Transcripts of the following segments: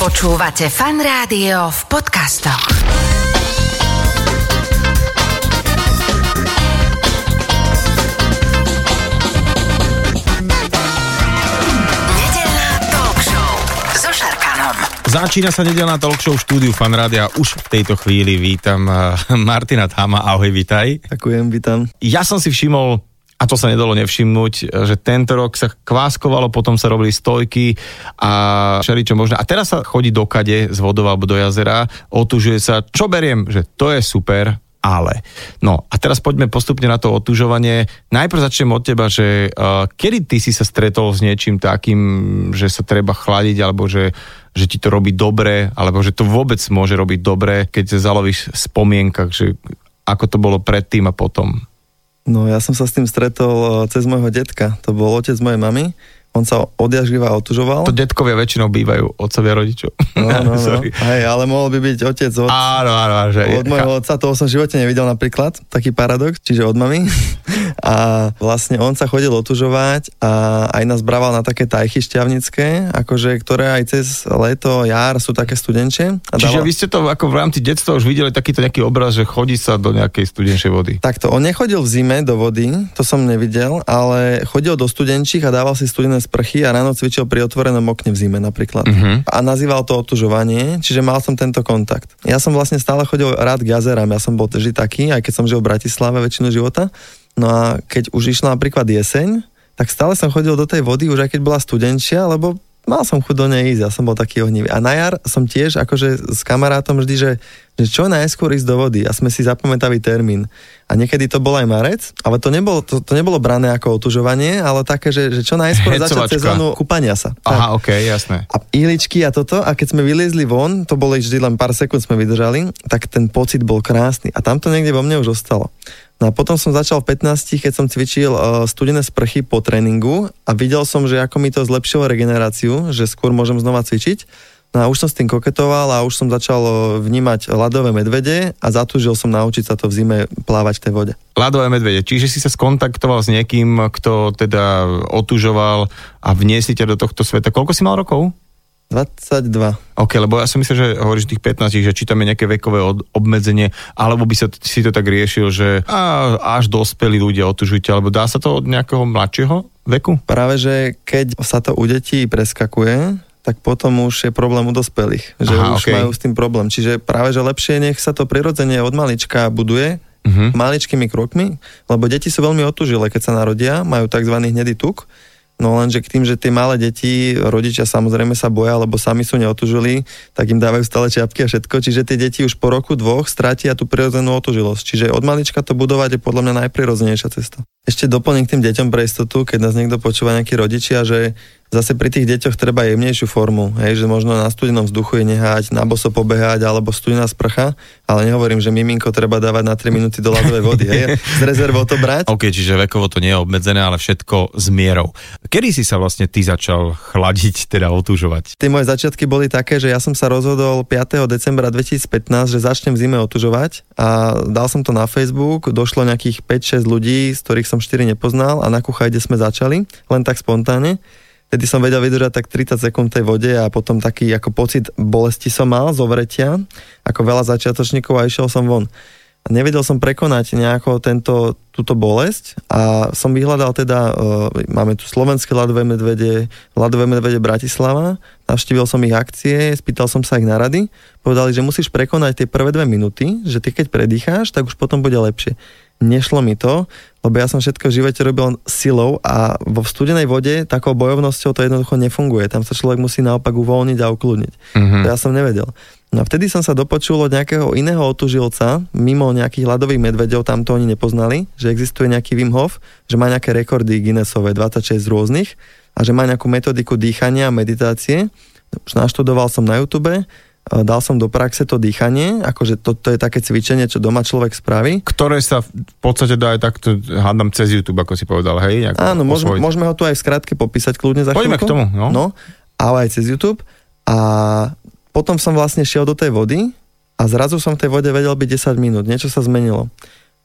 Počúvate fan rádio v podcastoch. Nedeľná talk show so Šarkanom. Začína sa nedelná talk show v štúdiu Fanrádia. Už v tejto chvíli vítam eh, Martina Thama. Ahoj, vitaj. Ďakujem, vítam. Ja som si všimol, a to sa nedalo nevšimnúť, že tento rok sa kváskovalo, potom sa robili stojky a všeličo možné. A teraz sa chodí do kade z vodov alebo do jazera, otužuje sa. Čo beriem? Že to je super, ale. No a teraz poďme postupne na to otužovanie. Najprv začnem od teba, že uh, kedy ty si sa stretol s niečím takým, že sa treba chladiť, alebo že, že ti to robí dobre, alebo že to vôbec môže robiť dobre, keď sa zalovíš v spomienkach, že ako to bolo predtým a potom. No ja som sa s tým stretol eh, cez môjho detka. To bol otec mojej mamy. On sa odjak živa otužoval. To detkovia väčšinou bývajú otcovia rodičov. No, no, no. Hej, ale mohol by byť otec od, Áno, áno, že od môjho otca, toho som v živote nevidel napríklad, taký paradox, čiže od mamy. A vlastne on sa chodil otužovať a aj nás brával na také tajchy šťavnické, akože, ktoré aj cez leto, jar sú také studenčie. A Čiže dával- vy ste to ako v rámci detstva už videli takýto nejaký obraz, že chodí sa do nejakej studenšej vody. Takto, on nechodil v zime do vody, to som nevidel, ale chodil do studenčích a dával si studené sprchy a ráno cvičil pri otvorenom okne v zime napríklad. Mhm. A nazýval to otužovanie, čiže mal som tento kontakt. Ja som vlastne stále chodil rád k jazerám, ja som bol vždy taký, aj keď som žil v Bratislave väčšinu života. No a keď už išla napríklad jeseň, tak stále som chodil do tej vody, už aj keď bola studenčia, lebo mal som chuť do nej ísť, ja som bol taký ohnivý. A na jar som tiež akože s kamarátom vždy, že, že čo najskôr ísť do vody a sme si zapamätali termín. A niekedy to bol aj marec, ale to nebolo, to, to nebolo brané ako otužovanie, ale také, že, že čo najskôr Hecovačka. začať sezónu kúpania sa. Aha, okej, jasné. A ihličky a toto, a keď sme vyliezli von, to boli vždy len pár sekúnd sme vydržali, tak ten pocit bol krásny. A tam to niekde vo mne už ostalo. No a potom som začal v 15, keď som cvičil uh, studené sprchy po tréningu a videl som, že ako mi to zlepšilo regeneráciu, že skôr môžem znova cvičiť. No a už som s tým koketoval a už som začal uh, vnímať ľadové medvede a zatúžil som naučiť sa to v zime plávať v tej vode. Ľadové medvede. Čiže si sa skontaktoval s niekým, kto teda otužoval a vniesli ťa do tohto sveta. Koľko si mal rokov? 22. OK, lebo ja som myslel, že hovoríš tých 15, že či tam je nejaké vekové od, obmedzenie, alebo by sa si to tak riešil, že á, až dospelí ľudia otužujte, alebo dá sa to od nejakého mladšieho veku? Práve, že keď sa to u detí preskakuje, tak potom už je problém u dospelých, že Aha, už okej. majú s tým problém. Čiže práve, že lepšie nech sa to prirodzene od malička buduje, Mhm. maličkými krokmi, lebo deti sú veľmi otužilé, keď sa narodia, majú tzv. hnedý tuk, No lenže k tým, že tie malé deti, rodičia samozrejme sa boja, lebo sami sú neotužili, tak im dávajú stále čiapky a všetko, čiže tie deti už po roku, dvoch stratia tú prirodzenú otužilosť. Čiže od malička to budovať je podľa mňa najprirodzenejšia cesta. Ešte doplním k tým deťom pre istotu, keď nás niekto počúva nejakí rodičia, že zase pri tých deťoch treba jemnejšiu formu, hej, že možno na studenom vzduchu je nehať, na boso pobehať alebo studená sprcha, ale nehovorím, že miminko treba dávať na 3 minúty do ľadovej vody, hej, z rezervou to brať. OK, čiže vekovo to nie je obmedzené, ale všetko s mierou. Kedy si sa vlastne ty začal chladiť, teda otužovať? Tie moje začiatky boli také, že ja som sa rozhodol 5. decembra 2015, že začnem v zime otužovať a dal som to na Facebook, došlo nejakých 5-6 ľudí, z ktorých som 4 nepoznal a na kuchajde sme začali, len tak spontánne. Vtedy som vedel vydržať tak 30 sekúnd tej vode a potom taký ako pocit bolesti som mal, zovretia, ako veľa začiatočníkov a išiel som von. A nevedel som prekonať nejako tento, túto bolesť a som vyhľadal teda, uh, máme tu slovenské ľadové medvede, ľadové medvede Bratislava, navštívil som ich akcie, spýtal som sa ich na rady, povedali, že musíš prekonať tie prvé dve minúty, že ty keď predýcháš, tak už potom bude lepšie. Nešlo mi to, lebo ja som všetko v živote robil silou a vo studenej vode takou bojovnosťou to jednoducho nefunguje. Tam sa človek musí naopak uvoľniť a ukludniť. Mhm. To ja som nevedel. No a vtedy som sa dopočul od nejakého iného otužilca, mimo nejakých ľadových medvedov, tam to oni nepoznali, že existuje nejaký Wim Hof, že má nejaké rekordy Guinnessové, 26 rôznych a že má nejakú metodiku dýchania a meditácie. Už naštudoval som na YouTube, dal som do praxe to dýchanie, akože to, to je také cvičenie, čo doma človek spraví. Ktoré sa v podstate dá aj takto, hádam cez YouTube, ako si povedal, hej? Nejako Áno, môžeme, môžeme ho tu aj v skratke popísať kľudne za Poďme chvíľku. k tomu, no. no. ale aj cez YouTube. A potom som vlastne šiel do tej vody a zrazu som v tej vode vedel byť 10 minút. Niečo sa zmenilo.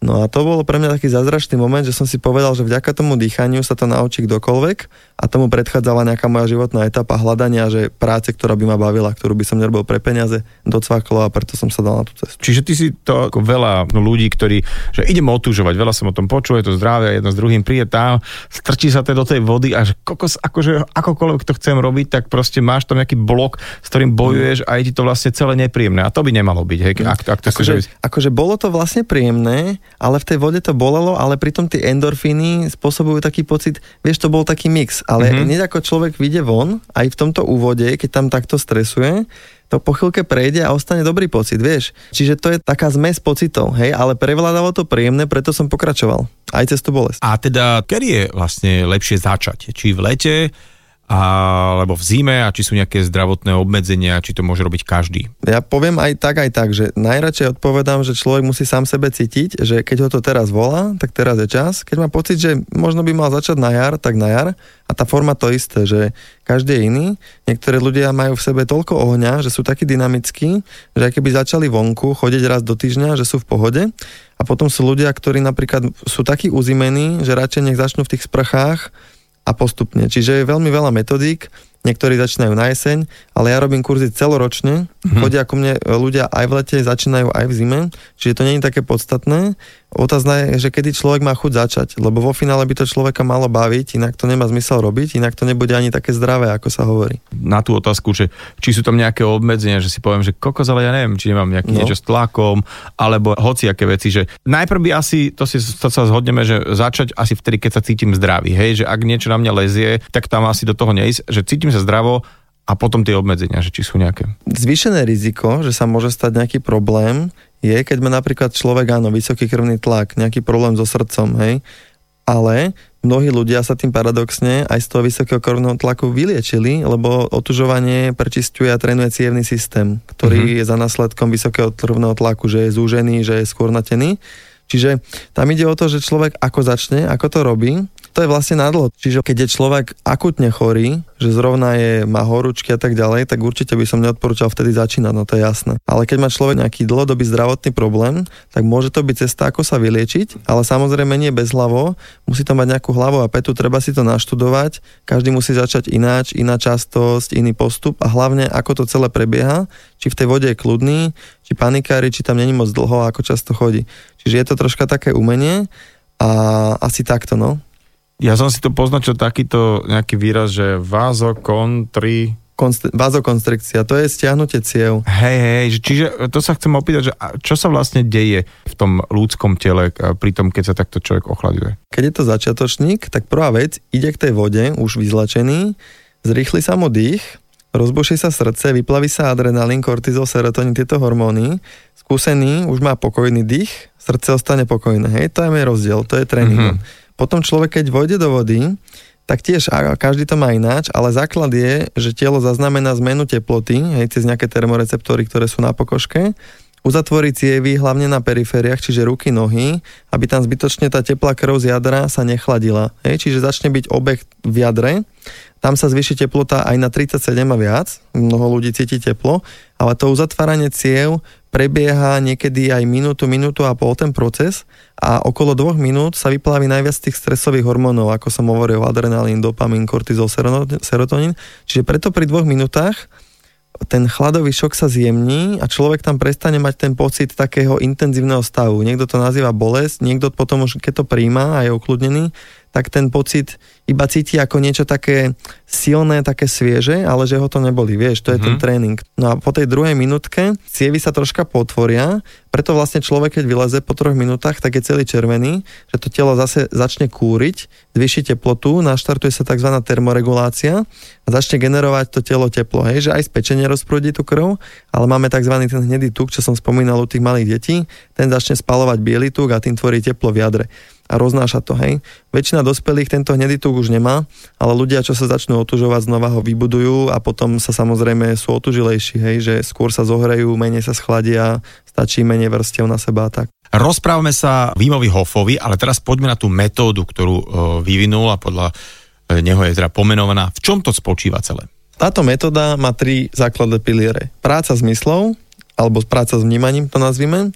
No a to bolo pre mňa taký zázračný moment, že som si povedal, že vďaka tomu dýchaniu sa to naučí kdokoľvek a tomu predchádzala nejaká moja životná etapa hľadania, že práce, ktorá by ma bavila, ktorú by som nerobil pre peniaze, docvaklo a preto som sa dal na tú cestu. Čiže ty si to ako veľa ľudí, ktorí, že idem otužovať, veľa som o tom počul, je to zdravie, jedno s druhým príde tam, strčí sa to do tej vody a že kokos, akože akokoľvek to chcem robiť, tak proste máš tam nejaký blok, s ktorým bojuješ a je ti to vlastne celé nepríjemné. A to by nemalo byť, hej, ak, ak to akože, akože bolo to vlastne príjemné, ale v tej vode to bolelo, ale pritom tie endorfíny spôsobujú taký pocit, vieš, to bol taký mix, ale mm-hmm. hneď ako človek vyjde von, aj v tomto úvode, keď tam takto stresuje, to po chvíľke prejde a ostane dobrý pocit, vieš. Čiže to je taká zmes pocitov, hej, ale prevládalo to príjemné, preto som pokračoval. Aj cez tú bolesť. A teda, kedy je vlastne lepšie začať? Či v lete, alebo v zime a či sú nejaké zdravotné obmedzenia, či to môže robiť každý? Ja poviem aj tak, aj tak, že najradšej odpovedám, že človek musí sám sebe cítiť, že keď ho to teraz volá, tak teraz je čas. Keď má pocit, že možno by mal začať na jar, tak na jar. A tá forma to isté, že každý je iný. Niektorí ľudia majú v sebe toľko ohňa, že sú takí dynamickí, že aj keby začali vonku chodiť raz do týždňa, že sú v pohode. A potom sú ľudia, ktorí napríklad sú takí uzimení, že radšej nech začnú v tých sprchách a postupne. Čiže je veľmi veľa metodík, niektorí začínajú na jeseň, ale ja robím kurzy celoročne, mm-hmm. chodia ku mne ľudia aj v lete, začínajú aj v zime, čiže to nie je také podstatné. Otázna je, že kedy človek má chuť začať, lebo vo finále by to človeka malo baviť, inak to nemá zmysel robiť, inak to nebude ani také zdravé, ako sa hovorí. Na tú otázku, že či sú tam nejaké obmedzenia, že si poviem, že kokos, ale ja neviem, či nemám nejaký no. niečo s tlakom, alebo hociaké veci, že najprv by asi, to si to sa zhodneme, že začať asi vtedy, keď sa cítim zdravý, hej, že ak niečo na mňa lezie, tak tam asi do toho neísť, že cítim sa zdravo, a potom tie obmedzenia, že či sú nejaké. Zvýšené riziko, že sa môže stať nejaký problém, je, keď má napríklad človek, áno, vysoký krvný tlak, nejaký problém so srdcom, hej, ale mnohí ľudia sa tým paradoxne aj z toho vysokého krvného tlaku vyliečili, lebo otužovanie prečistuje a trénuje cievný systém, ktorý mm-hmm. je za následkom vysokého krvného tlaku, že je zúžený, že je skôrnatený. Čiže tam ide o to, že človek ako začne, ako to robí, to je vlastne nadlo. Čiže keď je človek akutne chorý, že zrovna je, má horúčky a tak ďalej, tak určite by som neodporúčal vtedy začínať, no to je jasné. Ale keď má človek nejaký dlhodobý zdravotný problém, tak môže to byť cesta, ako sa vyliečiť, ale samozrejme nie bez hlavo, musí to mať nejakú hlavu a petu, treba si to naštudovať, každý musí začať ináč, iná častosť, iný postup a hlavne ako to celé prebieha, či v tej vode je kľudný, či panikári, či tam není moc dlho, ako často chodí. Čiže je to troška také umenie a asi takto, no. Ja som si to poznačil takýto nejaký výraz, že vazokontri... Konst- vazokonstrikcia, to je stiahnutie ciev. Hej, hej, čiže to sa chcem opýtať, že čo sa vlastne deje v tom ľudskom tele pri tom, keď sa takto človek ochladzuje? Keď je to začiatočník, tak prvá vec, ide k tej vode, už vyzlačený, zrýchli sa mu dých, rozbuší sa srdce, vyplaví sa adrenalín, kortizol, serotonín, tieto hormóny, skúsený už má pokojný dých, srdce ostane pokojné, hej, to je rozdiel, to je tréning. Mm-hmm. Potom človek, keď vojde do vody, tak tiež každý to má ináč, ale základ je, že telo zaznamená zmenu teploty, hej, cez nejaké termoreceptory, ktoré sú na pokožke, uzatvorí cievy hlavne na perifériách, čiže ruky, nohy, aby tam zbytočne tá teplá krv z jadra sa nechladila. Hej, čiže začne byť obeh v jadre, tam sa zvýši teplota aj na 37 a viac, mnoho ľudí cíti teplo, ale to uzatváranie ciev prebieha niekedy aj minútu, minútu a pol ten proces a okolo dvoch minút sa vyplaví najviac tých stresových hormónov, ako som hovoril, adrenalín, dopamin, kortizol, serotonín. Čiže preto pri dvoch minútach ten chladový šok sa zjemní a človek tam prestane mať ten pocit takého intenzívneho stavu. Niekto to nazýva bolesť, niekto potom už keď to príjma a je ukludnený, tak ten pocit iba cíti ako niečo také silné, také svieže, ale že ho to neboli, vieš, to je mm-hmm. ten mhm. tréning. No a po tej druhej minútke cievy sa troška potvoria, preto vlastne človek, keď vyleze po troch minútach, tak je celý červený, že to telo zase začne kúriť, zvýši teplotu, naštartuje sa tzv. termoregulácia a začne generovať to telo teplo, hej, že aj spečenie rozprúdi tú krv, ale máme tzv. ten hnedý tuk, čo som spomínal u tých malých detí, ten začne spalovať biely tuk a tým tvorí teplo v jadre a roznáša to, hej. Väčšina dospelých tento hnedý tuk už nemá, ale ľudia, čo sa začnú otužovať, znova ho vybudujú a potom sa samozrejme sú otužilejší, hej, že skôr sa zohrejú, menej sa schladia, stačí menej vrstiev na seba a tak. Rozprávame sa Vímovi Hofovi, ale teraz poďme na tú metódu, ktorú uh, vyvinul a podľa uh, neho je teda pomenovaná. V čom to spočíva celé? Táto metóda má tri základné piliere. Práca s myslou, alebo práca s vnímaním to nazvime,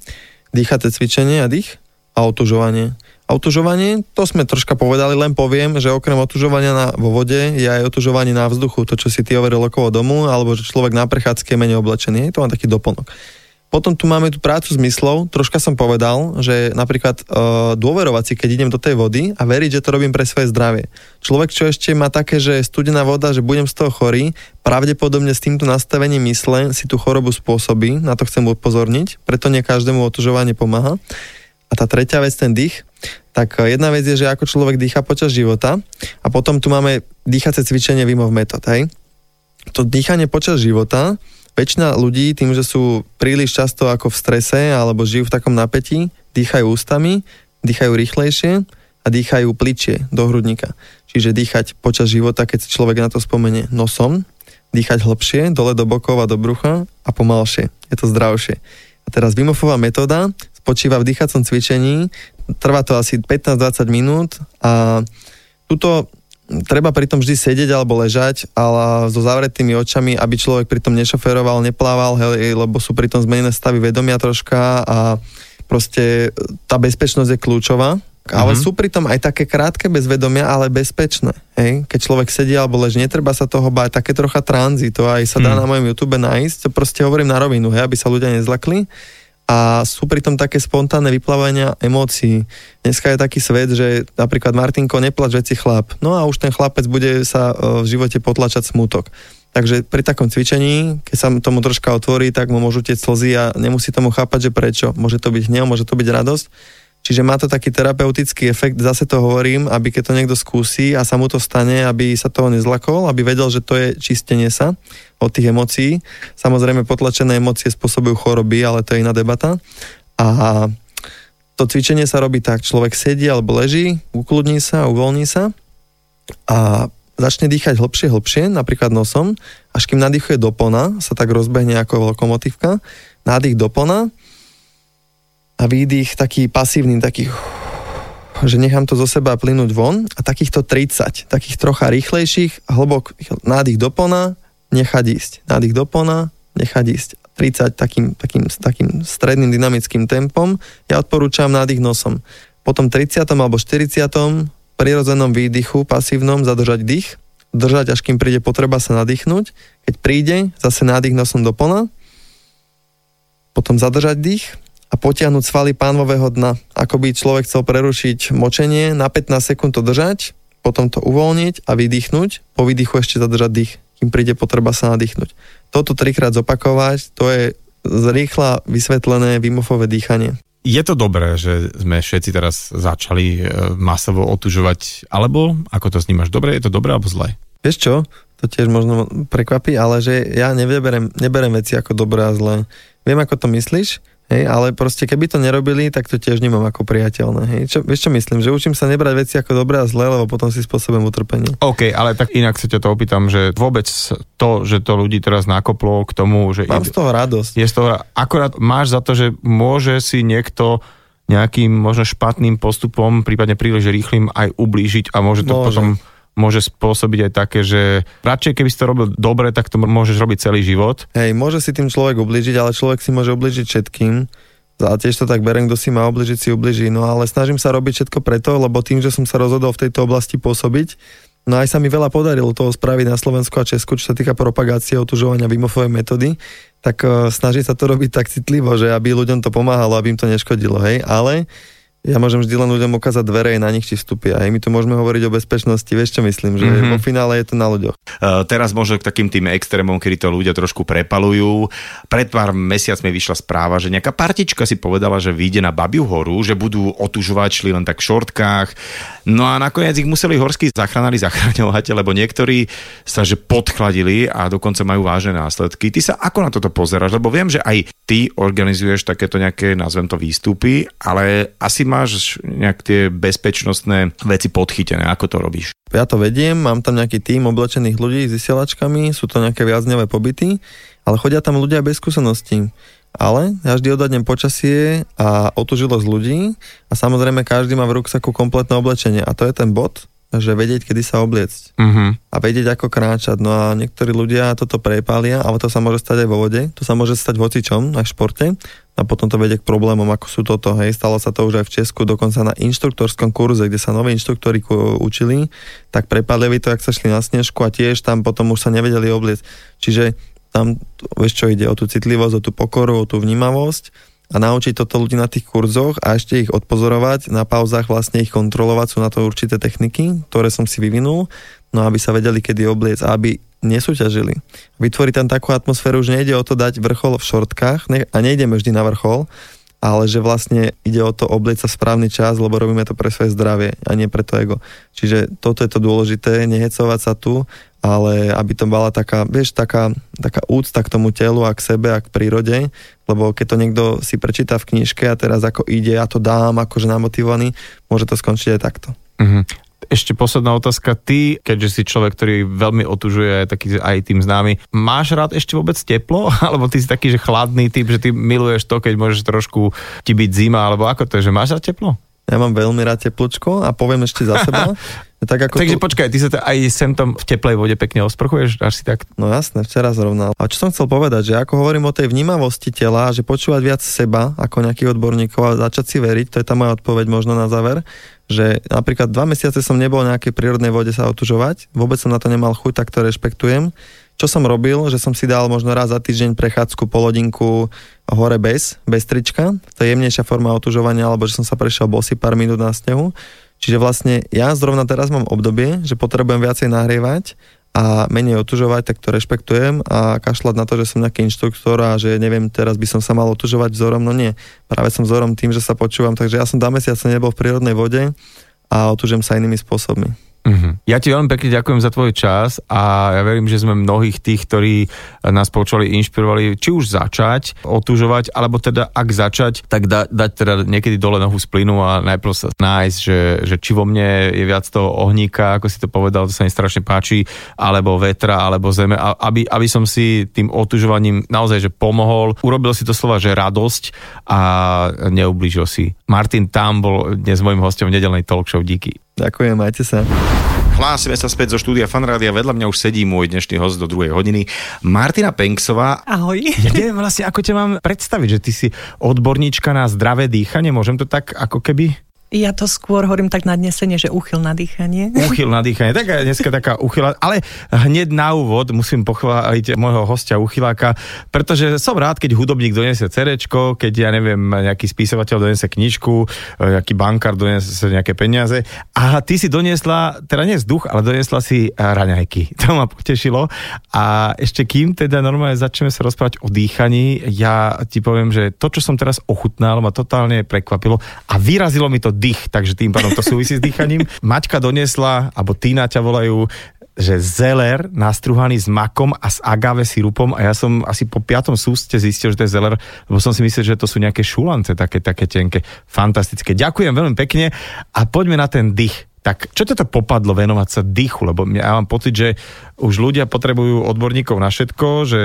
dýchaté cvičenie a dých a a otužovanie. A otužovanie, to sme troška povedali, len poviem, že okrem otužovania na, vo vode je aj otužovanie na vzduchu, to čo si ty overil okolo domu, alebo že človek na prechádzke je menej oblečený, to len taký doplnok. Potom tu máme tú prácu zmyslov, troška som povedal, že napríklad e, dôverovať si, keď idem do tej vody a veriť, že to robím pre svoje zdravie. Človek, čo ešte má také, že studená voda, že budem z toho chorý, pravdepodobne s týmto nastavením mysle si tú chorobu spôsobí, na to chcem upozorniť, preto nie každému otužovanie pomáha. A tá tretia vec, ten dých, tak e, jedna vec je, že ako človek dýcha počas života a potom tu máme dýchacie cvičenie Vimov metód, hej. To dýchanie počas života väčšina ľudí tým, že sú príliš často ako v strese alebo žijú v takom napätí, dýchajú ústami, dýchajú rýchlejšie a dýchajú pličie do hrudníka. Čiže dýchať počas života, keď si človek na to spomenie nosom, dýchať hlbšie, dole do bokov a do brucha a pomalšie. Je to zdravšie. A teraz Wimofová metóda spočíva v dýchacom cvičení, trvá to asi 15-20 minút a tuto treba pri tom vždy sedieť alebo ležať, ale so zavretými očami, aby človek pri tom nešoferoval, neplával, hej, lebo sú pri tom zmenené stavy vedomia troška a proste tá bezpečnosť je kľúčová. Ale mm-hmm. sú pritom aj také krátke bezvedomia, ale bezpečné. Hej? Keď človek sedí alebo leží, netreba sa toho báť, také trocha tranzy, to aj sa dá mm. na mojom YouTube nájsť, to proste hovorím na rovinu, hej, aby sa ľudia nezlakli a sú pritom také spontánne vyplávania emócií. Dneska je taký svet, že napríklad Martinko, neplač veci chlap. No a už ten chlapec bude sa e, v živote potlačať smutok. Takže pri takom cvičení, keď sa tomu troška otvorí, tak mu môžu tieť slzy a nemusí tomu chápať, že prečo. Môže to byť hnev, môže to byť radosť Čiže má to taký terapeutický efekt, zase to hovorím, aby keď to niekto skúsi a sa mu to stane, aby sa toho nezlakol, aby vedel, že to je čistenie sa od tých emócií. Samozrejme potlačené emócie spôsobujú choroby, ale to je iná debata. A to cvičenie sa robí tak, človek sedí alebo leží, ukludní sa, uvoľní sa a začne dýchať hlbšie, hlbšie, napríklad nosom, až kým nadýchuje do pona, sa tak rozbehne ako lokomotívka, nádych do pona, a výdych taký pasívny, taký že nechám to zo seba plynúť von a takýchto 30, takých trocha rýchlejších, hlbok nádych do pona, nechať ísť. Nádych do pona, nechať ísť. 30 takým, takým, takým stredným dynamickým tempom. Ja odporúčam nádych nosom. Potom 30. alebo 40. prirodzenom výdychu, pasívnom, zadržať dých, držať, až kým príde potreba sa nadýchnuť. Keď príde, zase nádych nosom do pona, potom zadržať dých, a potiahnuť svaly pánvového dna. Ako by človek chcel prerušiť močenie, na 15 sekúnd to držať, potom to uvoľniť a vydýchnuť, po výdychu ešte zadržať dých, kým príde potreba sa nadýchnuť. Toto trikrát zopakovať, to je zrýchla vysvetlené výmofové dýchanie. Je to dobré, že sme všetci teraz začali e, masovo otužovať, alebo ako to snímaš, dobre, je to dobré alebo zlé? Vieš čo, to tiež možno prekvapí, ale že ja neberem, neberem veci ako dobré a zlé. Viem, ako to myslíš, Hej, ale proste keby to nerobili, tak to tiež nemám ako priateľné. Hej. Čo, vieš čo myslím? Že učím sa nebrať veci ako dobré a zlé, lebo potom si spôsobujem utrpenie. OK, ale tak inak sa ťa to opýtam, že vôbec to, že to ľudí teraz nakoplo k tomu, že... Mám z toho radosť. Je z toho, akorát máš za to, že môže si niekto nejakým možno špatným postupom, prípadne príliš rýchlým aj ublížiť a môže to môže. potom môže spôsobiť aj také, že radšej keby si to robil dobre, tak to môžeš robiť celý život. Hej, môže si tým človek ubližiť, ale človek si môže ubližiť všetkým. A tiež to tak berem, kto si má obližiť, si ubliží. No ale snažím sa robiť všetko preto, lebo tým, že som sa rozhodol v tejto oblasti pôsobiť, No aj sa mi veľa podarilo toho spraviť na Slovensku a Česku, čo sa týka propagácie otužovania Wimofovej metódy, tak uh, snaží sa to robiť tak citlivo, že aby ľuďom to pomáhalo, aby im to neškodilo, hej. Ale ja môžem vždy len ľuďom ukázať dvere, na nich či vstúpia. Aj my tu môžeme hovoriť o bezpečnosti, vieš čo myslím, že mm-hmm. vo finále je to na ľuďoch. Uh, teraz možno k takým tým extrémom, kedy to ľudia trošku prepalujú. Pred pár mesiacmi vyšla správa, že nejaká partička si povedala, že vyjde na Babiu horu, že budú otužovať, šli len tak v šortkách. No a nakoniec ich museli horskí zachrániť zachraňovať, lebo niektorí sa že podchladili a dokonca majú vážne následky. Ty sa ako na toto pozeráš? Lebo viem, že aj ty organizuješ takéto nejaké, nazvem to výstupy, ale asi máš nejak tie bezpečnostné veci podchytené? Ako to robíš? Ja to vediem, mám tam nejaký tým oblečených ľudí s vysielačkami, sú to nejaké viacňové pobyty, ale chodia tam ľudia bez skúseností. Ale ja vždy odhadnem počasie a otužilosť ľudí a samozrejme každý má v ruksaku kompletné oblečenie a to je ten bod, že vedieť, kedy sa obliecť. Uh-huh. A vedieť, ako kráčať. No a niektorí ľudia toto prepália, ale to sa môže stať aj vo vode, to sa môže stať v hocičom, aj v športe. A potom to vedie k problémom, ako sú toto. Hej. Stalo sa to už aj v Česku, dokonca na inštruktorskom kurze, kde sa noví inštruktori učili, tak prepadli to, ak sa šli na snežku a tiež tam potom už sa nevedeli obliecť. Čiže tam, vieš čo, ide o tú citlivosť, o tú pokoru, o tú vnímavosť a naučiť toto ľudí na tých kurzoch a ešte ich odpozorovať, na pauzách vlastne ich kontrolovať, sú na to určité techniky, ktoré som si vyvinul, no aby sa vedeli, kedy obliec a aby nesúťažili. Vytvoriť tam takú atmosféru, už nejde o to dať vrchol v šortkách a nejdeme vždy na vrchol, ale že vlastne ide o to oblieť sa v správny čas, lebo robíme to pre svoje zdravie a nie pre to ego. Čiže toto je to dôležité, nehecovať sa tu, ale aby to bola taká, vieš, taká, taká úcta k tomu telu a k sebe a k prírode, lebo keď to niekto si prečíta v knižke a teraz ako ide, ja to dám akože namotivovaný, môže to skončiť aj takto. Mm-hmm ešte posledná otázka. Ty, keďže si človek, ktorý veľmi otužuje taký aj tým známy, máš rád ešte vôbec teplo? Alebo ty si taký, že chladný typ, že ty miluješ to, keď môžeš trošku ti byť zima, alebo ako to je, že máš rád teplo? Ja mám veľmi rád teplčko a poviem ešte za seba. tak ako Takže tu... počkaj, ty sa aj sem tam v teplej vode pekne osprchuješ? Až si tak? No jasné, včera zrovna. A čo som chcel povedať, že ako hovorím o tej vnímavosti tela, že počúvať viac seba ako nejakých odborníkov a začať si veriť, to je tá moja odpoveď možno na záver, že napríklad dva mesiace som nebol na nejakej prírodnej vode sa otužovať, vôbec som na to nemal chuť, tak to rešpektujem. Čo som robil, že som si dal možno raz za týždeň prechádzku polodinku hore bez, bez trička, to je jemnejšia forma otužovania, alebo že som sa prešiel bosy pár minút na snehu. Čiže vlastne ja zrovna teraz mám obdobie, že potrebujem viacej nahrievať a menej otužovať, tak to rešpektujem a kašľať na to, že som nejaký inštruktor a že neviem, teraz by som sa mal otužovať vzorom, no nie. Práve som vzorom tým, že sa počúvam, takže ja som dva mesiace nebol v prírodnej vode a otužujem sa inými spôsobmi. Mm-hmm. Ja ti veľmi pekne ďakujem za tvoj čas a ja verím, že sme mnohých tých, ktorí nás počuli, inšpirovali, či už začať otužovať, alebo teda ak začať, tak da, dať teda niekedy dole nohu z plynu a najprv sa nájsť, že, že či vo mne je viac toho ohníka, ako si to povedal, to sa mi strašne páči, alebo vetra, alebo zeme, aby, aby som si tým otužovaním naozaj že pomohol. Urobil si to slova, že radosť a neublížil si. Martin tam bol dnes môjim hostom v nedelnej talk show. Díky. Ďakujem, majte sa. Hlásime sa späť zo štúdia Fanrádia. Vedľa mňa už sedí môj dnešný host do druhej hodiny. Martina Penksová. Ahoj. Ja neviem vlastne, ako ťa mám predstaviť, že ty si odborníčka na zdravé dýchanie. Môžem to tak ako keby ja to skôr hovorím tak nadnesenie, že uchyl na dýchanie. Uchyl na dýchanie, tak dneska taká uchyla, ale hneď na úvod musím pochváliť môjho hostia uchyláka, pretože som rád, keď hudobník donesie cerečko, keď ja neviem, nejaký spisovateľ donese knižku, nejaký bankár donese nejaké peniaze a ty si doniesla, teda nie vzduch, ale doniesla si raňajky. To ma potešilo a ešte kým teda normálne začneme sa rozprávať o dýchaní, ja ti poviem, že to, čo som teraz ochutnal, ma totálne prekvapilo a vyrazilo mi to dých, takže tým pádom to súvisí s dýchaním. Maťka donesla, alebo Týna ťa volajú, že zeler nastruhaný s makom a s agave sirupom a ja som asi po piatom súste zistil, že to je zeler, lebo som si myslel, že to sú nejaké šulance také, také tenké, fantastické. Ďakujem veľmi pekne a poďme na ten dých. Tak čo toto popadlo venovať sa dýchu? Lebo ja mám pocit, že už ľudia potrebujú odborníkov na všetko, že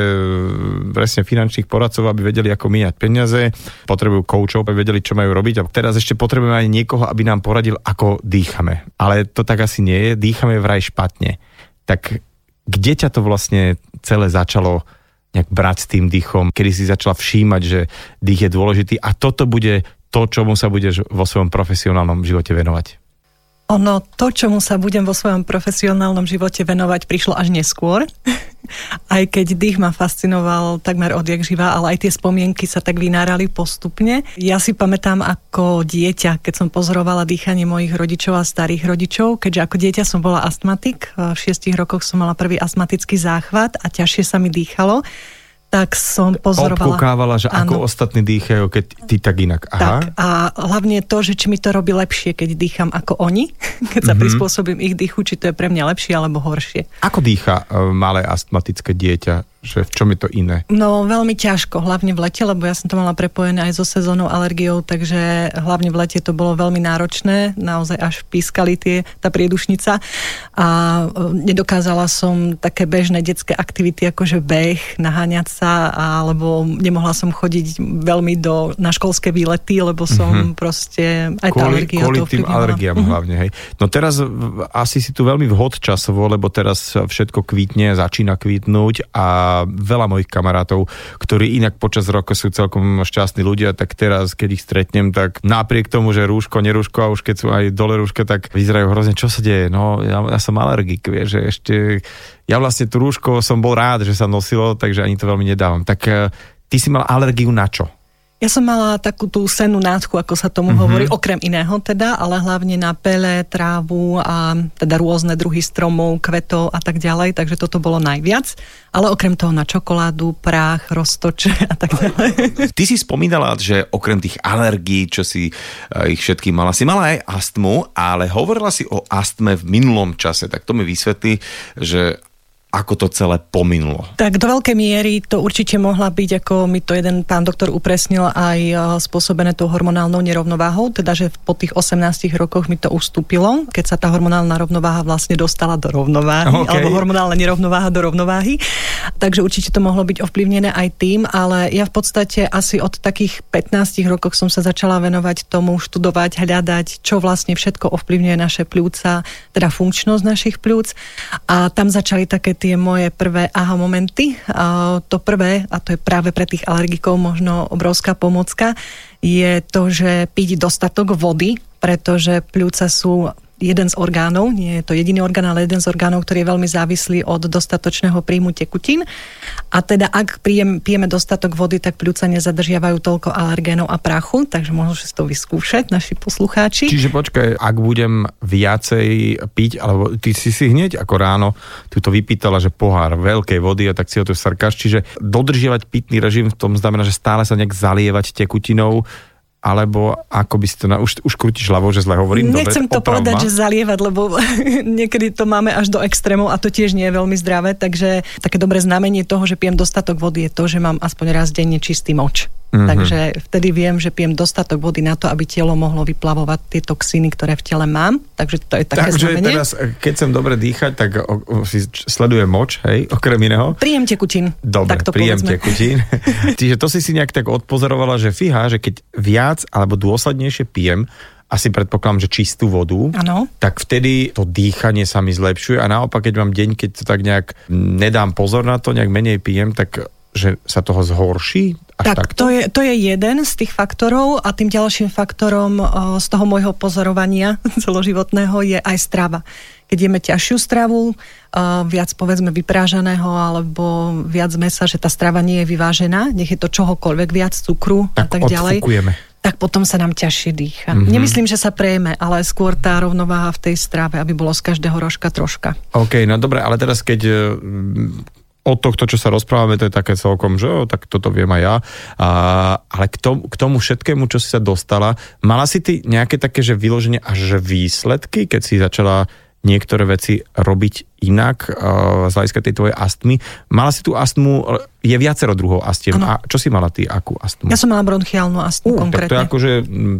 presne finančných poradcov, aby vedeli, ako míňať peniaze, potrebujú koučov, aby vedeli, čo majú robiť a teraz ešte potrebujeme aj niekoho, aby nám poradil, ako dýchame. Ale to tak asi nie je, dýchame vraj špatne. Tak kde ťa to vlastne celé začalo nejak brať s tým dýchom, kedy si začala všímať, že dých je dôležitý a toto bude to, čomu sa budeš vo svojom profesionálnom živote venovať? Ono, to, čomu sa budem vo svojom profesionálnom živote venovať, prišlo až neskôr. aj keď dých ma fascinoval takmer odjak živa, ale aj tie spomienky sa tak vynárali postupne. Ja si pamätám ako dieťa, keď som pozorovala dýchanie mojich rodičov a starých rodičov, keďže ako dieťa som bola astmatik, v šiestich rokoch som mala prvý astmatický záchvat a ťažšie sa mi dýchalo tak som pozorovala. Obkúkávala, že áno. ako ostatní dýchajú, keď ty tak inak. Aha. Tak, a hlavne to, že či mi to robí lepšie, keď dýcham ako oni, keď sa mm-hmm. prispôsobím ich dýchu, či to je pre mňa lepšie alebo horšie. Ako dýcha uh, malé astmatické dieťa? Že v čom je to iné? No veľmi ťažko, hlavne v lete, lebo ja som to mala prepojené aj so sezónou alergiou, takže hlavne v lete to bolo veľmi náročné, naozaj až pískali tie, tá priedušnica a e, nedokázala som také bežné detské aktivity, akože beh, naháňať sa, alebo nemohla som chodiť veľmi do, na školské výlety, lebo som mm-hmm. proste aj tá alergia kvôli tým alergiám mm-hmm. hlavne, hej. No teraz asi si tu veľmi vhod časovo, lebo teraz všetko kvítne, začína kvítnuť a veľa mojich kamarátov, ktorí inak počas roka sú celkom šťastní ľudia, tak teraz, keď ich stretnem, tak napriek tomu, že rúško, nerúško a už keď sú aj dole rúška, tak vyzerajú hrozne, čo sa deje. No, ja, ja som alergik, vieš, že ešte ja vlastne tú rúško som bol rád, že sa nosilo, takže ani to veľmi nedávam. Tak eh, ty si mal alergiu na čo? Ja som mala takú tú sennú nádchu, ako sa tomu mm-hmm. hovorí, okrem iného teda, ale hlavne na pele, trávu a teda rôzne druhy stromov, kvetov a tak ďalej, takže toto bolo najviac. Ale okrem toho na čokoládu, prach, roztoče a tak ďalej. Ty si spomínala, že okrem tých alergií, čo si uh, ich všetky mala, si mala aj astmu, ale hovorila si o astme v minulom čase, tak to mi vysvetlí, že ako to celé pominulo. Tak do veľkej miery to určite mohla byť, ako mi to jeden pán doktor upresnil, aj e, spôsobené tou hormonálnou nerovnováhou, teda že po tých 18 rokoch mi to ustúpilo, keď sa tá hormonálna rovnováha vlastne dostala do rovnováhy, okay. alebo hormonálna nerovnováha do rovnováhy. Takže určite to mohlo byť ovplyvnené aj tým, ale ja v podstate asi od takých 15 rokov som sa začala venovať tomu, študovať, hľadať, čo vlastne všetko ovplyvňuje naše pľúca, teda funkčnosť našich pľúc. A tam začali také tie moje prvé aha momenty. To prvé, a to je práve pre tých alergikov možno obrovská pomocka, je to, že piť dostatok vody, pretože pľúca sú jeden z orgánov, nie je to jediný orgán, ale jeden z orgánov, ktorý je veľmi závislý od dostatočného príjmu tekutín. A teda ak pijem, pijeme dostatok vody, tak pľúca nezadržiavajú toľko alergénov a prachu, takže možno si to vyskúšať, naši poslucháči. Čiže počkaj, ak budem viacej piť, alebo ty si si hneď ako ráno tu to vypýtala, že pohár veľkej vody a tak si ho tu sarkáš, čiže dodržiavať pitný režim v tom znamená, že stále sa nejak zalievať tekutinou, alebo ako by si to... Na, už, už krútiš hlavou, že zle hovorím? Nechcem Dobre, to povedať, že zalievať, lebo niekedy to máme až do extrémov a to tiež nie je veľmi zdravé, takže také dobré znamenie toho, že pijem dostatok vody je to, že mám aspoň raz denne čistý moč. Mm-hmm. Takže vtedy viem, že pijem dostatok vody na to, aby telo mohlo vyplavovať tie toxíny, ktoré v tele mám. Takže to je také Takže znamenie. teraz, keď chcem dobre dýchať, tak o, o, si sledujem moč, hej, okrem iného. Príjem tekutín. Dobre, tak to príjem povedzme. tekutín. Čiže to si si nejak tak odpozorovala, že fíha, že keď viac alebo dôslednejšie pijem, asi predpokladám, že čistú vodu, Áno. tak vtedy to dýchanie sa mi zlepšuje a naopak, keď mám deň, keď to tak nejak nedám pozor na to, nejak menej pijem, tak že sa toho zhorší? Až Tak takto? to je, to je jeden z tých faktorov a tým ďalším faktorom z toho môjho pozorovania celoživotného je aj strava. Keď jeme ťažšiu stravu, viac povedzme vyprážaného alebo viac mesa, že tá strava nie je vyvážená, nech je to čohokoľvek, viac cukru a Tak tak ďalej, tak potom sa nám ťažšie dýcha. Mhm. Mm-hmm. Nemyslím, že sa prejme, ale skôr tá rovnováha v tej strave, aby bolo z každého rožka troška. OK, no dobre, ale teraz keď e, od tohto, čo sa rozprávame, to je také celkom, že jo, tak toto viem aj ja. A, ale k tomu, k tomu všetkému, čo si sa dostala, mala si ty nejaké také, že vyloženie až výsledky, keď si začala niektoré veci robiť inak uh, z hľadiska tej tvojej astmy. Mala si tú astmu, je viacero druhov astiem. Áno. A čo si mala ty, akú astmu? Ja som mala bronchiálnu astmu Uh, tak to je konkrétne. akože, mm,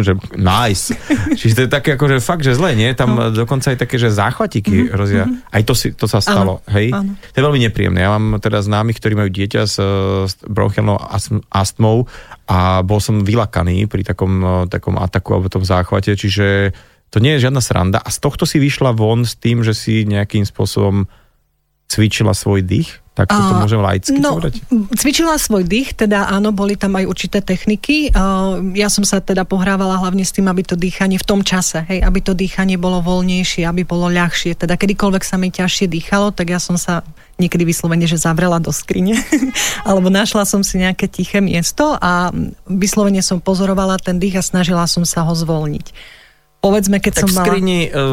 že nice. Čiže to je také akože fakt, že zle, nie? Tam no. dokonca aj také, že záchvatiky mm-hmm. rozia. Aj to, si, to sa stalo, Áno, hej? áno. To je veľmi nepríjemné. Ja mám teda známych, ktorí majú dieťa s, s bronchiálnou astm- astmou a bol som vylakaný pri takom, eh, takom ataku alebo tom záchvate, čiže to nie je žiadna sranda. A z tohto si vyšla von s tým, že si nejakým spôsobom cvičila svoj dých? Tak to A, môžem laicky no, povedať? Cvičila svoj dých, teda áno, boli tam aj určité techniky. Ja som sa teda pohrávala hlavne s tým, aby to dýchanie v tom čase, hej, aby to dýchanie bolo voľnejšie, aby bolo ľahšie. Teda kedykoľvek sa mi ťažšie dýchalo, tak ja som sa niekedy vyslovene, že zavrela do skrine, alebo našla som si nejaké tiché miesto a vyslovene som pozorovala ten dých a snažila som sa ho zvolniť. Povedzme, keď Tak som v mala... skrini uh,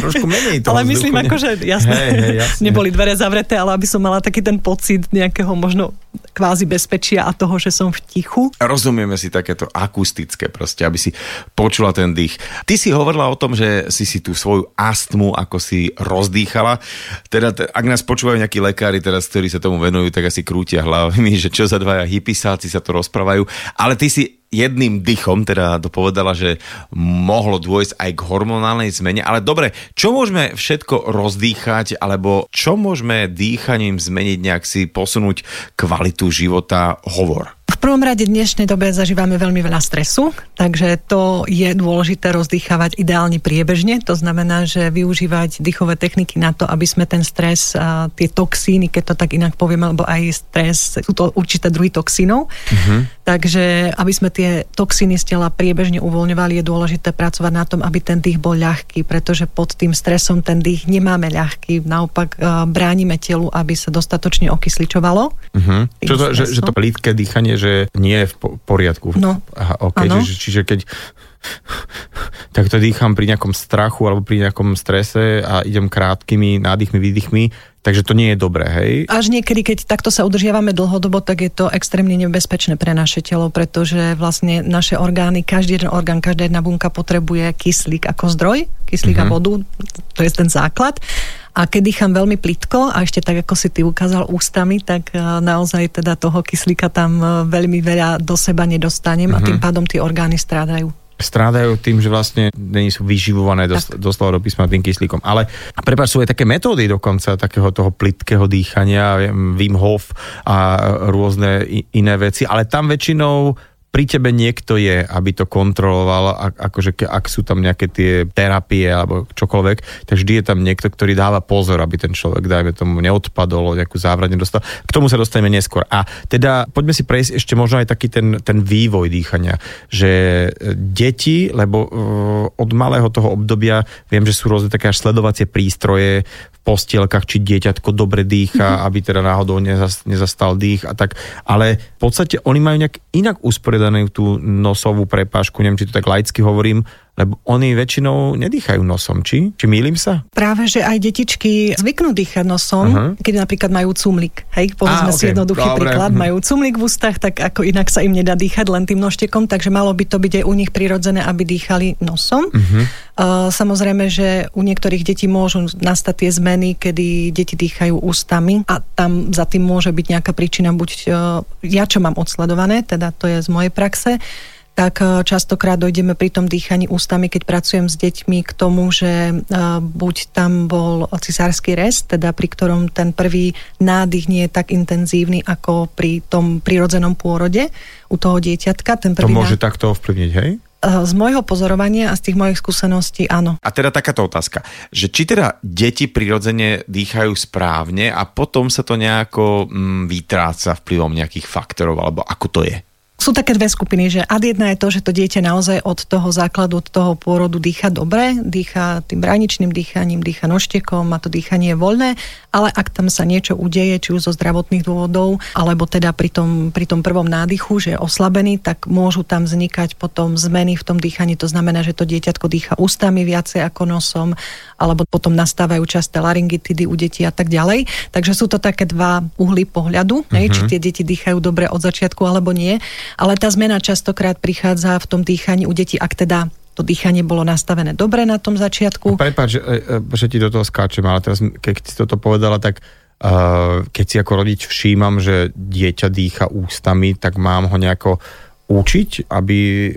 trošku menej toho Ale myslím, vzduchu, ne? akože, jasné, Hej, hej, jasne. neboli dvere zavreté, ale aby som mala taký ten pocit nejakého možno kvázi bezpečia a toho, že som v tichu. Rozumieme si takéto akustické proste, aby si počula ten dých. Ty si hovorila o tom, že si si tú svoju astmu ako si rozdýchala. Teda, ak nás počúvajú nejakí lekári teraz, ktorí sa tomu venujú, tak asi krútia hlavami, že čo za dvaja hypisáci sa to rozprávajú. Ale ty si jedným dychom teda dopovedala, že mohlo dôjsť aj k hormonálnej zmene. Ale dobre, čo môžeme všetko rozdýchať, alebo čo môžeme dýchaním zmeniť, nejak si posunúť kvalitu života? Hovor. Prvom rade v dnešnej dobe zažívame veľmi veľa stresu, takže to je dôležité rozdýchavať ideálne priebežne. To znamená, že využívať dýchové techniky na to, aby sme ten stres, a tie toxíny, keď to tak inak povieme, alebo aj stres, sú to určité druhy toxínov. Uh-huh. Takže aby sme tie toxíny z tela priebežne uvoľňovali, je dôležité pracovať na tom, aby ten dých bol ľahký, pretože pod tým stresom ten dých nemáme ľahký. Naopak bránime telu, aby sa dostatočne okysličovalo. Uh-huh. Čo to, že, že to plítke dýchanie, že nie je v poriadku? No. Aha, okay, čiže, čiže keď tak to dýcham pri nejakom strachu alebo pri nejakom strese a idem krátkými nádychmi, výdychmi, takže to nie je dobré, hej? Až niekedy, keď takto sa udržiavame dlhodobo, tak je to extrémne nebezpečné pre naše telo, pretože vlastne naše orgány, každý jeden orgán, každá jedna bunka potrebuje kyslík ako zdroj, kyslík uh-huh. a mhm. vodu, to je ten základ. A keď dýcham veľmi plitko a ešte tak, ako si ty ukázal ústami, tak e, naozaj teda toho kyslíka tam e, veľmi veľa do seba nedostanem uh-huh. a tým mhm. pádom tie orgány strádajú strádajú tým, že vlastne nie sú vyživované dos, doslova do písma tým kyslíkom. Ale prepáč, sú aj také metódy dokonca takého toho plitkého dýchania, Wim Hof a rôzne iné veci, ale tam väčšinou pri tebe niekto je, aby to kontroloval, akože ak sú tam nejaké tie terapie alebo čokoľvek, tak vždy je tam niekto, ktorý dáva pozor, aby ten človek, dajme tomu, neodpadol, nejakú závrat nedostal. K tomu sa dostaneme neskôr. A teda poďme si prejsť ešte možno aj taký ten, ten vývoj dýchania, že e, deti, lebo e, od malého toho obdobia viem, že sú rôzne také až sledovacie prístroje, postielkach, či dieťatko dobre dýcha, mm-hmm. aby teda náhodou nezas, nezastal dých a tak. Ale v podstate oni majú nejak inak usporiadanú tú nosovú prepážku, neviem, či to tak laicky hovorím, lebo oni väčšinou nedýchajú nosom, či? Či mýlim sa? Práve, že aj detičky zvyknú dýchať nosom, uh-huh. keď napríklad majú cumlik. Hej, povedzme okay. si jednoduchý Dobre. príklad, uh-huh. majú cumlik v ústach, tak ako inak sa im nedá dýchať len tým nožtekom, takže malo by to byť aj u nich prirodzené, aby dýchali nosom. Uh-huh. Uh, samozrejme, že u niektorých detí môžu nastať tie zmeny, kedy deti dýchajú ústami a tam za tým môže byť nejaká príčina, buď uh, ja čo mám odsledované, teda to je z mojej praxe, tak e, častokrát dojdeme pri tom dýchaní ústami, keď pracujem s deťmi k tomu, že e, buď tam bol cisársky rest, teda pri ktorom ten prvý nádych nie je tak intenzívny ako pri tom prirodzenom pôrode u toho dieťatka. Ten prvý to môže ná... takto ovplyvniť, hej? E, z môjho pozorovania a z tých mojich skúseností áno. A teda takáto otázka, že či teda deti prirodzene dýchajú správne a potom sa to nejako mm, vytráca vplyvom nejakých faktorov, alebo ako to je? Sú také dve skupiny, že ad jedna je to, že to dieťa naozaj od toho základu, od toho pôrodu dýcha dobre, dýcha tým bráničným dýchaním, dýcha nožtekom, má to dýchanie voľné, ale ak tam sa niečo udeje, či už zo zdravotných dôvodov, alebo teda pri tom, pri tom prvom nádychu, že je oslabený, tak môžu tam vznikať potom zmeny v tom dýchaní. To znamená, že to dieťatko dýcha ústami viacej ako nosom, alebo potom nastávajú časté laryngitidy u detí a tak ďalej. Takže sú to také dva uhly pohľadu, uh-huh. či tie deti dýchajú dobre od začiatku alebo nie. Ale tá zmena častokrát prichádza v tom dýchaní u detí, ak teda to dýchanie bolo nastavené dobre na tom začiatku. Prepač, že, e, e, že ti do toho skáčem, ale teraz, keď si toto povedala, tak uh, keď si ako rodič všímam, že dieťa dýcha ústami, tak mám ho nejako učiť, aby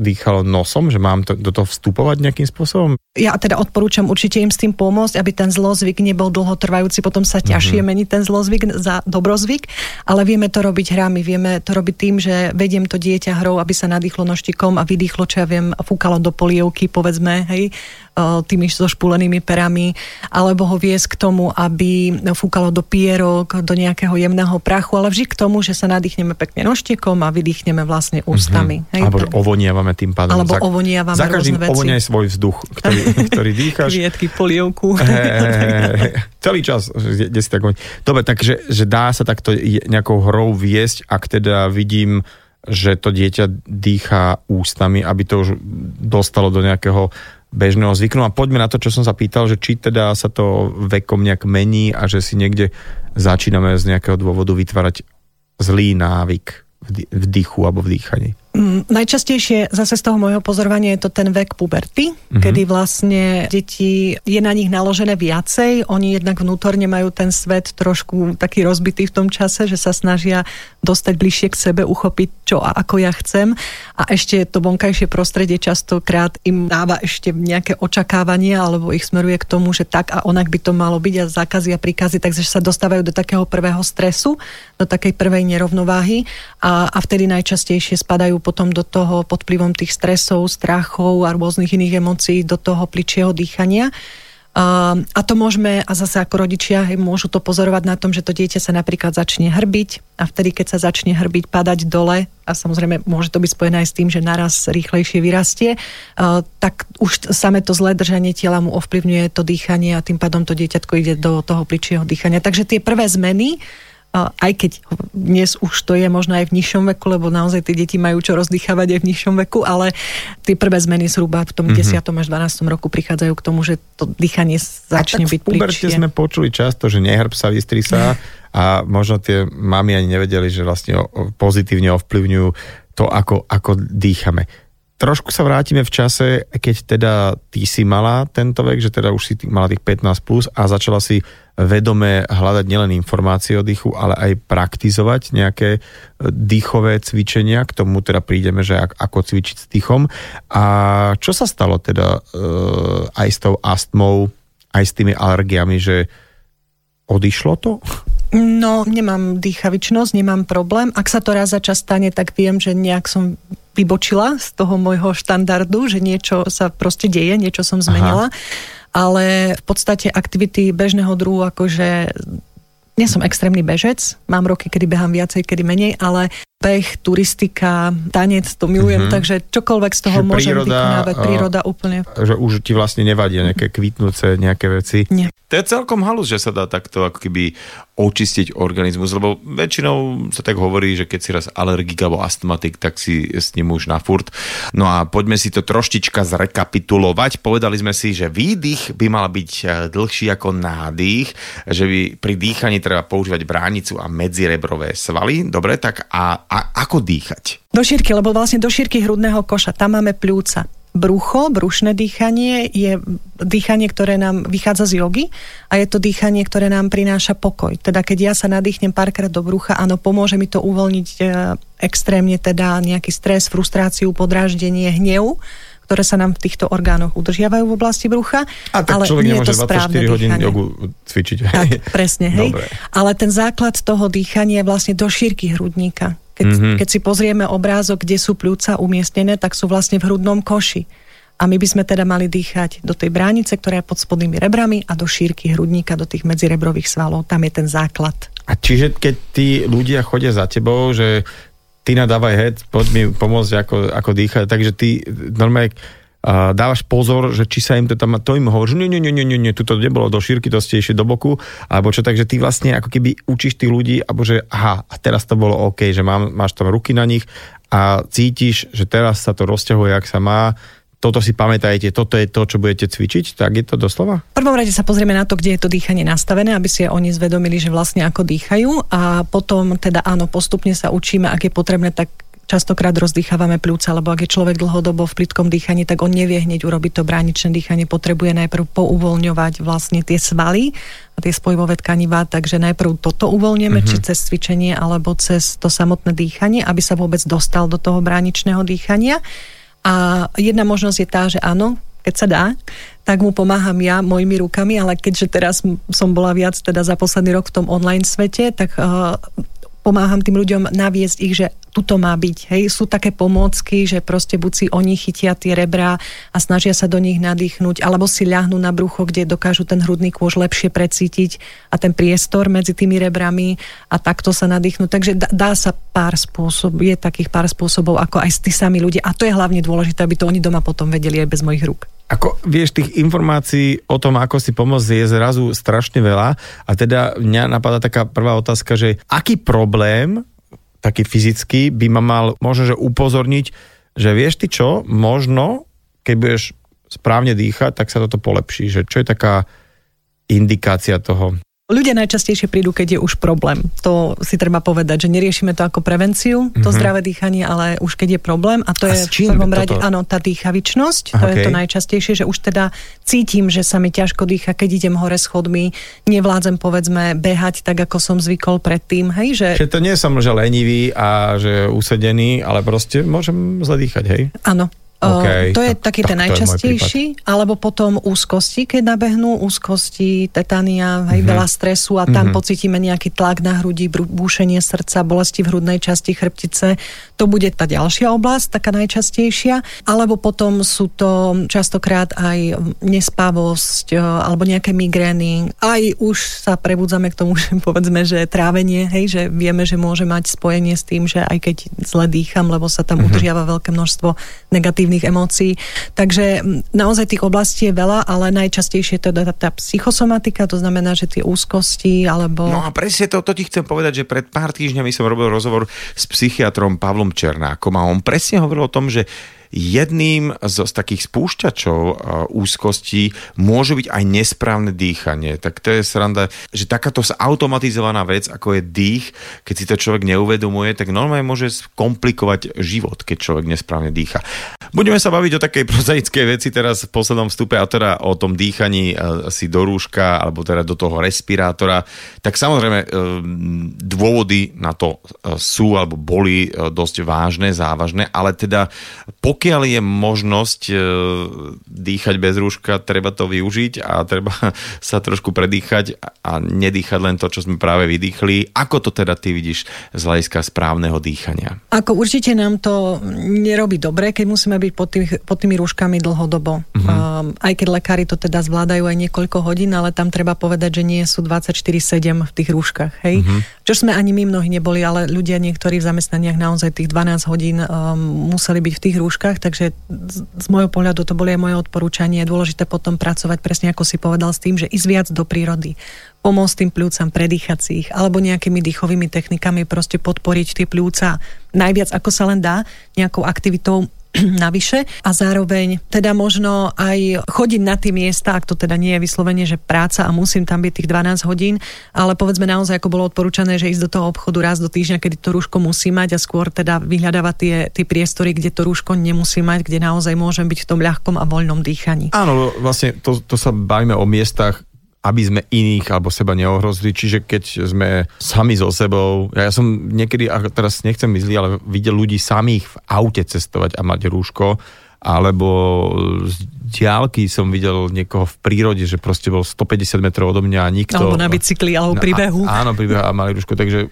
dýchalo nosom, že mám to, do toho vstupovať nejakým spôsobom? Ja teda odporúčam určite im s tým pomôcť, aby ten zlozvyk nebol dlhotrvajúci, potom sa ťažšie mm-hmm. mení ten zlozvyk za dobrozvyk, ale vieme to robiť hrami, vieme to robiť tým, že vediem to dieťa hrou, aby sa nadýchlo noštikom a vydýchlo, čo ja viem, fúkalo do polievky, povedzme, hej, tými so špulenými perami, alebo ho viesť k tomu, aby fúkalo do pierok, do nejakého jemného prachu, ale vždy k tomu, že sa nadýchneme pekne nožtekom a vydýchneme vlastne ústami. Mm-hmm. Hej, alebo tak. ovoniavame tým pádom. Alebo za, ovoniavame Za každým ovoniaj svoj vzduch, ktorý, ktorý dýchaš. Kvietky, polievku. Hey, celý čas. Kde si tak Dobre, takže že dá sa takto nejakou hrou viesť, ak teda vidím že to dieťa dýcha ústami, aby to už dostalo do nejakého bežného zvyku. No a poďme na to, čo som sa pýtal, že či teda sa to vekom nejak mení a že si niekde začíname z nejakého dôvodu vytvárať zlý návyk v dýchu alebo v dýchaní. Mm, najčastejšie zase z toho môjho pozorovania je to ten vek puberty, mm-hmm. kedy vlastne deti, je na nich naložené viacej, oni jednak vnútorne majú ten svet trošku taký rozbitý v tom čase, že sa snažia dostať bližšie k sebe, uchopiť čo a ako ja chcem a ešte to vonkajšie prostredie častokrát im dáva ešte nejaké očakávania alebo ich smeruje k tomu, že tak a onak by to malo byť a zákazy a príkazy, takže sa dostávajú do takého prvého stresu, do takej prvej nerovnováhy a, a vtedy najčastejšie spadajú potom do toho pod vplyvom tých stresov, strachov a rôznych iných emócií do toho pličieho dýchania. Uh, a to môžeme, a zase ako rodičia, môžu to pozorovať na tom, že to dieťa sa napríklad začne hrbiť a vtedy, keď sa začne hrbiť, padať dole, a samozrejme môže to byť spojené aj s tým, že naraz rýchlejšie vyrastie, uh, tak už samé to zlé držanie tela mu ovplyvňuje to dýchanie a tým pádom to dieťatko ide do toho pličieho dýchania. Takže tie prvé zmeny aj keď dnes už to je možno aj v nižšom veku, lebo naozaj tie deti majú čo rozdýchavať aj v nižšom veku, ale tie prvé zmeny zhruba v tom mm-hmm. 10. až 12. roku prichádzajú k tomu, že to dýchanie začne byť pličšie. sme počuli často, že nehrb sa, vystri sa a možno tie mami ani nevedeli, že vlastne pozitívne ovplyvňujú to, ako, ako dýchame. Trošku sa vrátime v čase, keď teda ty si mala tento vek, že teda už si mala tých 15 plus a začala si vedome hľadať nielen informácie o dýchu, ale aj praktizovať nejaké e, dýchové cvičenia. K tomu teda prídeme, že ako cvičiť s dýchom. A čo sa stalo teda e, aj s tou astmou, aj s tými alergiami, že odišlo to? No, nemám dýchavičnosť, nemám problém. Ak sa to raz za čas stane, tak viem, že nejak som vybočila z toho môjho štandardu, že niečo sa proste deje, niečo som zmenila. Aha. Ale v podstate aktivity bežného druhu, akože nie som extrémny bežec, mám roky, kedy behám viacej, kedy menej, ale beh, turistika, tanec, to milujem, mm-hmm. takže čokoľvek z toho Čiže môžem príroda, vykonávať. Príroda úplne. Že už ti vlastne nevadia nejaké kvitnúce, nejaké veci. Nie. To je celkom halus, že sa dá takto ako keby očistiť organizmus, lebo väčšinou sa tak hovorí, že keď si raz alergik alebo astmatik, tak si s ním už na furt. No a poďme si to troštička zrekapitulovať. Povedali sme si, že výdych by mal byť eh, dlhší ako nádych, že by pri dýchaní treba používať bránicu a medzirebrové svaly. Dobre, tak a, a ako dýchať? Do šírky, lebo vlastne do šírky hrudného koša, tam máme pľúca brucho, brušné dýchanie je dýchanie, ktoré nám vychádza z jogy a je to dýchanie, ktoré nám prináša pokoj. Teda keď ja sa nadýchnem párkrát do brucha, áno, pomôže mi to uvoľniť e, extrémne teda nejaký stres, frustráciu, podráždenie, hnev, ktoré sa nám v týchto orgánoch udržiavajú v oblasti brucha. A tak ale človek nemôže je to 24 hodín jogu cvičiť. Tak, presne, hej. Dobre. Ale ten základ toho dýchania je vlastne do šírky hrudníka. Keď, mm-hmm. keď si pozrieme obrázok, kde sú pľúca umiestnené, tak sú vlastne v hrudnom koši. A my by sme teda mali dýchať do tej bránice, ktorá je pod spodnými rebrami a do šírky hrudníka, do tých medzirebrových svalov. Tam je ten základ. A čiže keď tí ľudia chodia za tebou, že ty nadávaj head, poď mi pomôcť ako, ako dýchať, takže ty normálne uh, dávaš pozor, že či sa im to tam, to im hovorí, že nie, nie, nie, nie, nie, tu to nebolo do šírky, to ste do boku, alebo čo, takže ty vlastne ako keby učíš tých ľudí, alebo že aha, a teraz to bolo OK, že mám, máš tam ruky na nich a cítiš, že teraz sa to rozťahuje, ak sa má, toto si pamätajte, toto je to, čo budete cvičiť, tak je to doslova? V prvom rade sa pozrieme na to, kde je to dýchanie nastavené, aby si oni zvedomili, že vlastne ako dýchajú a potom teda áno, postupne sa učíme, ak je potrebné, tak častokrát rozdýchávame pľúca, lebo ak je človek dlhodobo v plitkom dýchaní, tak on nevie hneď urobiť to bráničné dýchanie, potrebuje najprv pouvoľňovať vlastne tie svaly a tie spojivové tkanivá, takže najprv toto uvoľníme, mm-hmm. či cez cvičenie alebo cez to samotné dýchanie, aby sa vôbec dostal do toho bráničného dýchania. A jedna možnosť je tá, že áno, keď sa dá, tak mu pomáham ja mojimi rukami, ale keďže teraz som bola viac teda za posledný rok v tom online svete, tak uh, pomáham tým ľuďom naviesť ich, že tuto má byť. Hej, sú také pomôcky, že proste buď si oni chytia tie rebrá a snažia sa do nich nadýchnuť, alebo si ľahnú na brucho, kde dokážu ten hrudný kôž lepšie precítiť a ten priestor medzi tými rebrami a takto sa nadýchnuť. Takže dá, dá sa pár spôsobov, je takých pár spôsobov, ako aj s tí sami ľudia. A to je hlavne dôležité, aby to oni doma potom vedeli aj bez mojich rúk. Ako vieš, tých informácií o tom, ako si pomôcť, je zrazu strašne veľa. A teda mňa napadá taká prvá otázka, že aký problém, taký fyzický, by ma mal možno, že upozorniť, že vieš ty čo, možno, keď budeš správne dýchať, tak sa toto polepší. Že čo je taká indikácia toho? Ľudia najčastejšie prídu, keď je už problém. To si treba povedať, že neriešime to ako prevenciu, to mm-hmm. zdravé dýchanie, ale už keď je problém, a to A je v prvom toto? rade, áno, tá dýchavičnosť, to je Okay. to najčastejšie, že už teda cítim, že sa mi ťažko dýcha, keď idem hore schodmi, nevládzem povedzme behať tak, ako som zvykol predtým, hej, že Že to nie som, že lenivý a že usedený, ale proste môžem zle dýchať, hej? Áno. OK, Uh, to je tak- taký tak ten najčastejší, alebo potom úzkosti, keď nabehnú, úzkosti, tetania, hej, Mhm. veľa stresu a tam pocítime nejaký tlak na hrudi, búšenie srdca, bolesti v hrudnej časti chrbtice. To bude tá ďalšia oblasť, taká najčastejšia. Alebo potom sú to častokrát aj nespavosť e, alebo nejaké migrény. Aj už sa prebudzame k tomu, že povedzme, že trávenie, hej, že vieme, že môže mať spojenie s tým, že aj keď zle dýcham, lebo sa tam udržiava veľké množstvo negatívnych emócií. Takže naozaj tých oblastí je veľa, ale najčastejšie je tá, tá psychosomatika, to znamená, že tie úzkosti alebo... No a presne to, to ti chcem povedať, že pred pár týždňami som robil rozhovor s psychiatrom Pavlom Černákom a on presne hovoril o tom, že jedným z, z takých spúšťačov uh, úzkostí môže byť aj nesprávne dýchanie. Tak to je sranda, že takáto automatizovaná vec, ako je dých, keď si to človek neuvedomuje, tak normálne môže komplikovať život, keď človek nesprávne dýcha. Budeme sa baviť o takej prozaickej veci teraz v poslednom vstupe, a teda o tom dýchaní uh, si do rúška, alebo teda do toho respirátora. Tak samozrejme, uh, dôvody na to sú, alebo boli dosť vážne, závažné, ale teda pokiaľ je možnosť uh, dýchať bez rúška, treba to využiť a treba sa trošku predýchať a nedýchať len to, čo sme práve vydýchli. Ako to teda ty vidíš z hľadiska správneho dýchania? Ako určite nám to nerobí dobre, keď musíme byť pod, tých, pod tými rúškami dlhodobo. Um, aj keď lekári to teda zvládajú aj niekoľko hodín, ale tam treba povedať, že nie sú 24-7 v tých rúškach. Hej? Mhm. Uh-huh. Čo sme ani my mnohí neboli, ale ľudia niektorí v zamestnaniach naozaj tých 12 hodín um, museli byť v tých rúškach, takže z, z môjho pohľadu to boli aj moje odporúčanie. Je dôležité potom pracovať presne ako si povedal s tým, že ísť viac do prírody pomôcť tým pľúcam, predýchať si ich, alebo nejakými dýchovými technikami proste podporiť tie pľúca najviac ako sa len dá, nejakou aktivitou navyše a zároveň teda možno aj chodiť na tie miesta, ak to teda nie je vyslovene, že práca a musím tam byť tých 12 hodín, ale povedzme naozaj, ako bolo odporúčané, že ísť do toho obchodu raz do týždňa, kedy to rúško musí mať a skôr teda vyhľadávať tie, tie priestory, kde to rúško nemusí mať, kde naozaj môžem byť v tom ľahkom a voľnom dýchaní. Áno, vlastne to, to sa bavíme o miestach, aby sme iných alebo seba neohrozili. Čiže keď sme sami so sebou, ja som niekedy, a teraz nechcem zlý, ale videl ľudí samých v aute cestovať a mať rúško, alebo z diálky som videl niekoho v prírode, že proste bol 150 metrov odo mňa a nikto... Alebo na bicykli, alebo pri behu. Áno, pri behu a mali rúško, takže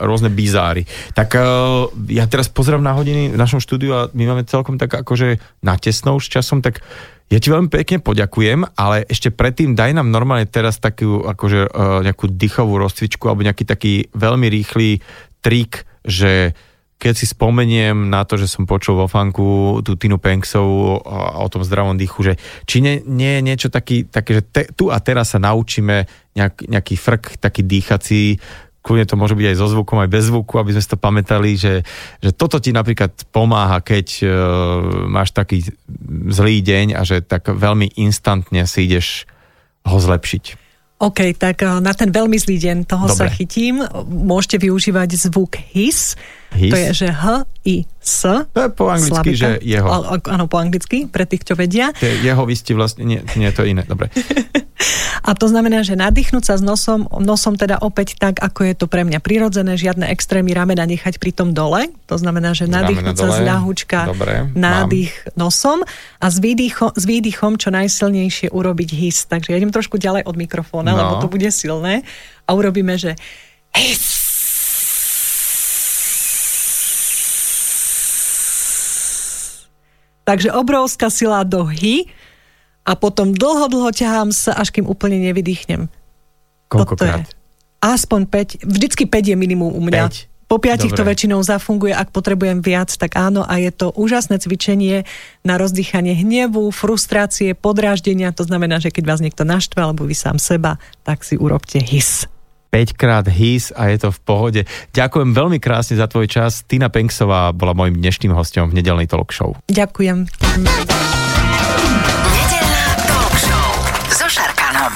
rôzne bizáry. Tak uh, ja teraz pozerám na hodiny v našom štúdiu a my máme celkom tak akože natesno už časom, tak ja ti veľmi pekne poďakujem, ale ešte predtým daj nám normálne teraz takú akože uh, nejakú dýchovú rozcvičku alebo nejaký taký veľmi rýchly trik, že keď si spomeniem na to, že som počul vo fanku tú Tinu Penksovú o tom zdravom dýchu, že či nie, nie je niečo taký, také, že te, tu a teraz sa naučíme nejak, nejaký frk, taký dýchací, kľudne to môže byť aj so zvukom, aj bez zvuku, aby sme si to pamätali, že, že toto ti napríklad pomáha, keď uh, máš taký zlý deň a že tak veľmi instantne si ideš ho zlepšiť. OK, tak eh, na ten veľmi zlý deň toho Dobre. sa chytím. Môžete využívať zvuk his. His? To je, že H, I, S. To je po anglicky, Slavika. že jeho. Á- Áno, po anglicky, pre tých, čo vedia. To je jeho vysti vlastne, nie, nie, to je iné, dobre. A to znamená, že nadýchnuť sa s nosom, nosom teda opäť tak, ako je to pre mňa prirodzené, žiadne extrémy ramena nechať pri tom dole. To znamená, že Ramena nadýchnúť sa z ľahučka, nádych nosom a s výdychom, s výdychom čo najsilnejšie urobiť his. Takže ja idem trošku ďalej od mikrofóna, No. lebo to bude silné. A urobíme, že his. Takže obrovská sila do hy a potom dlho, dlho ťahám sa, až kým úplne nevydýchnem. Koľkokrát? Aspoň 5, vždycky 5 je minimum u mňa. Päť. Po piatich to väčšinou zafunguje, ak potrebujem viac, tak áno a je to úžasné cvičenie na rozdýchanie hnevu, frustrácie, podráždenia, to znamená, že keď vás niekto naštve alebo vy sám seba, tak si urobte his. 5 krát his a je to v pohode. Ďakujem veľmi krásne za tvoj čas. Tina Penksová bola môjim dnešným hostom v nedelnej talk show. Ďakujem. Nedelná talk show so Šarkanom.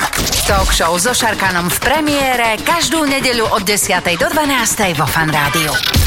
Talk show so Šarkanom v premiére každú nedeľu od 10. do 12. vo Fan Rádiu.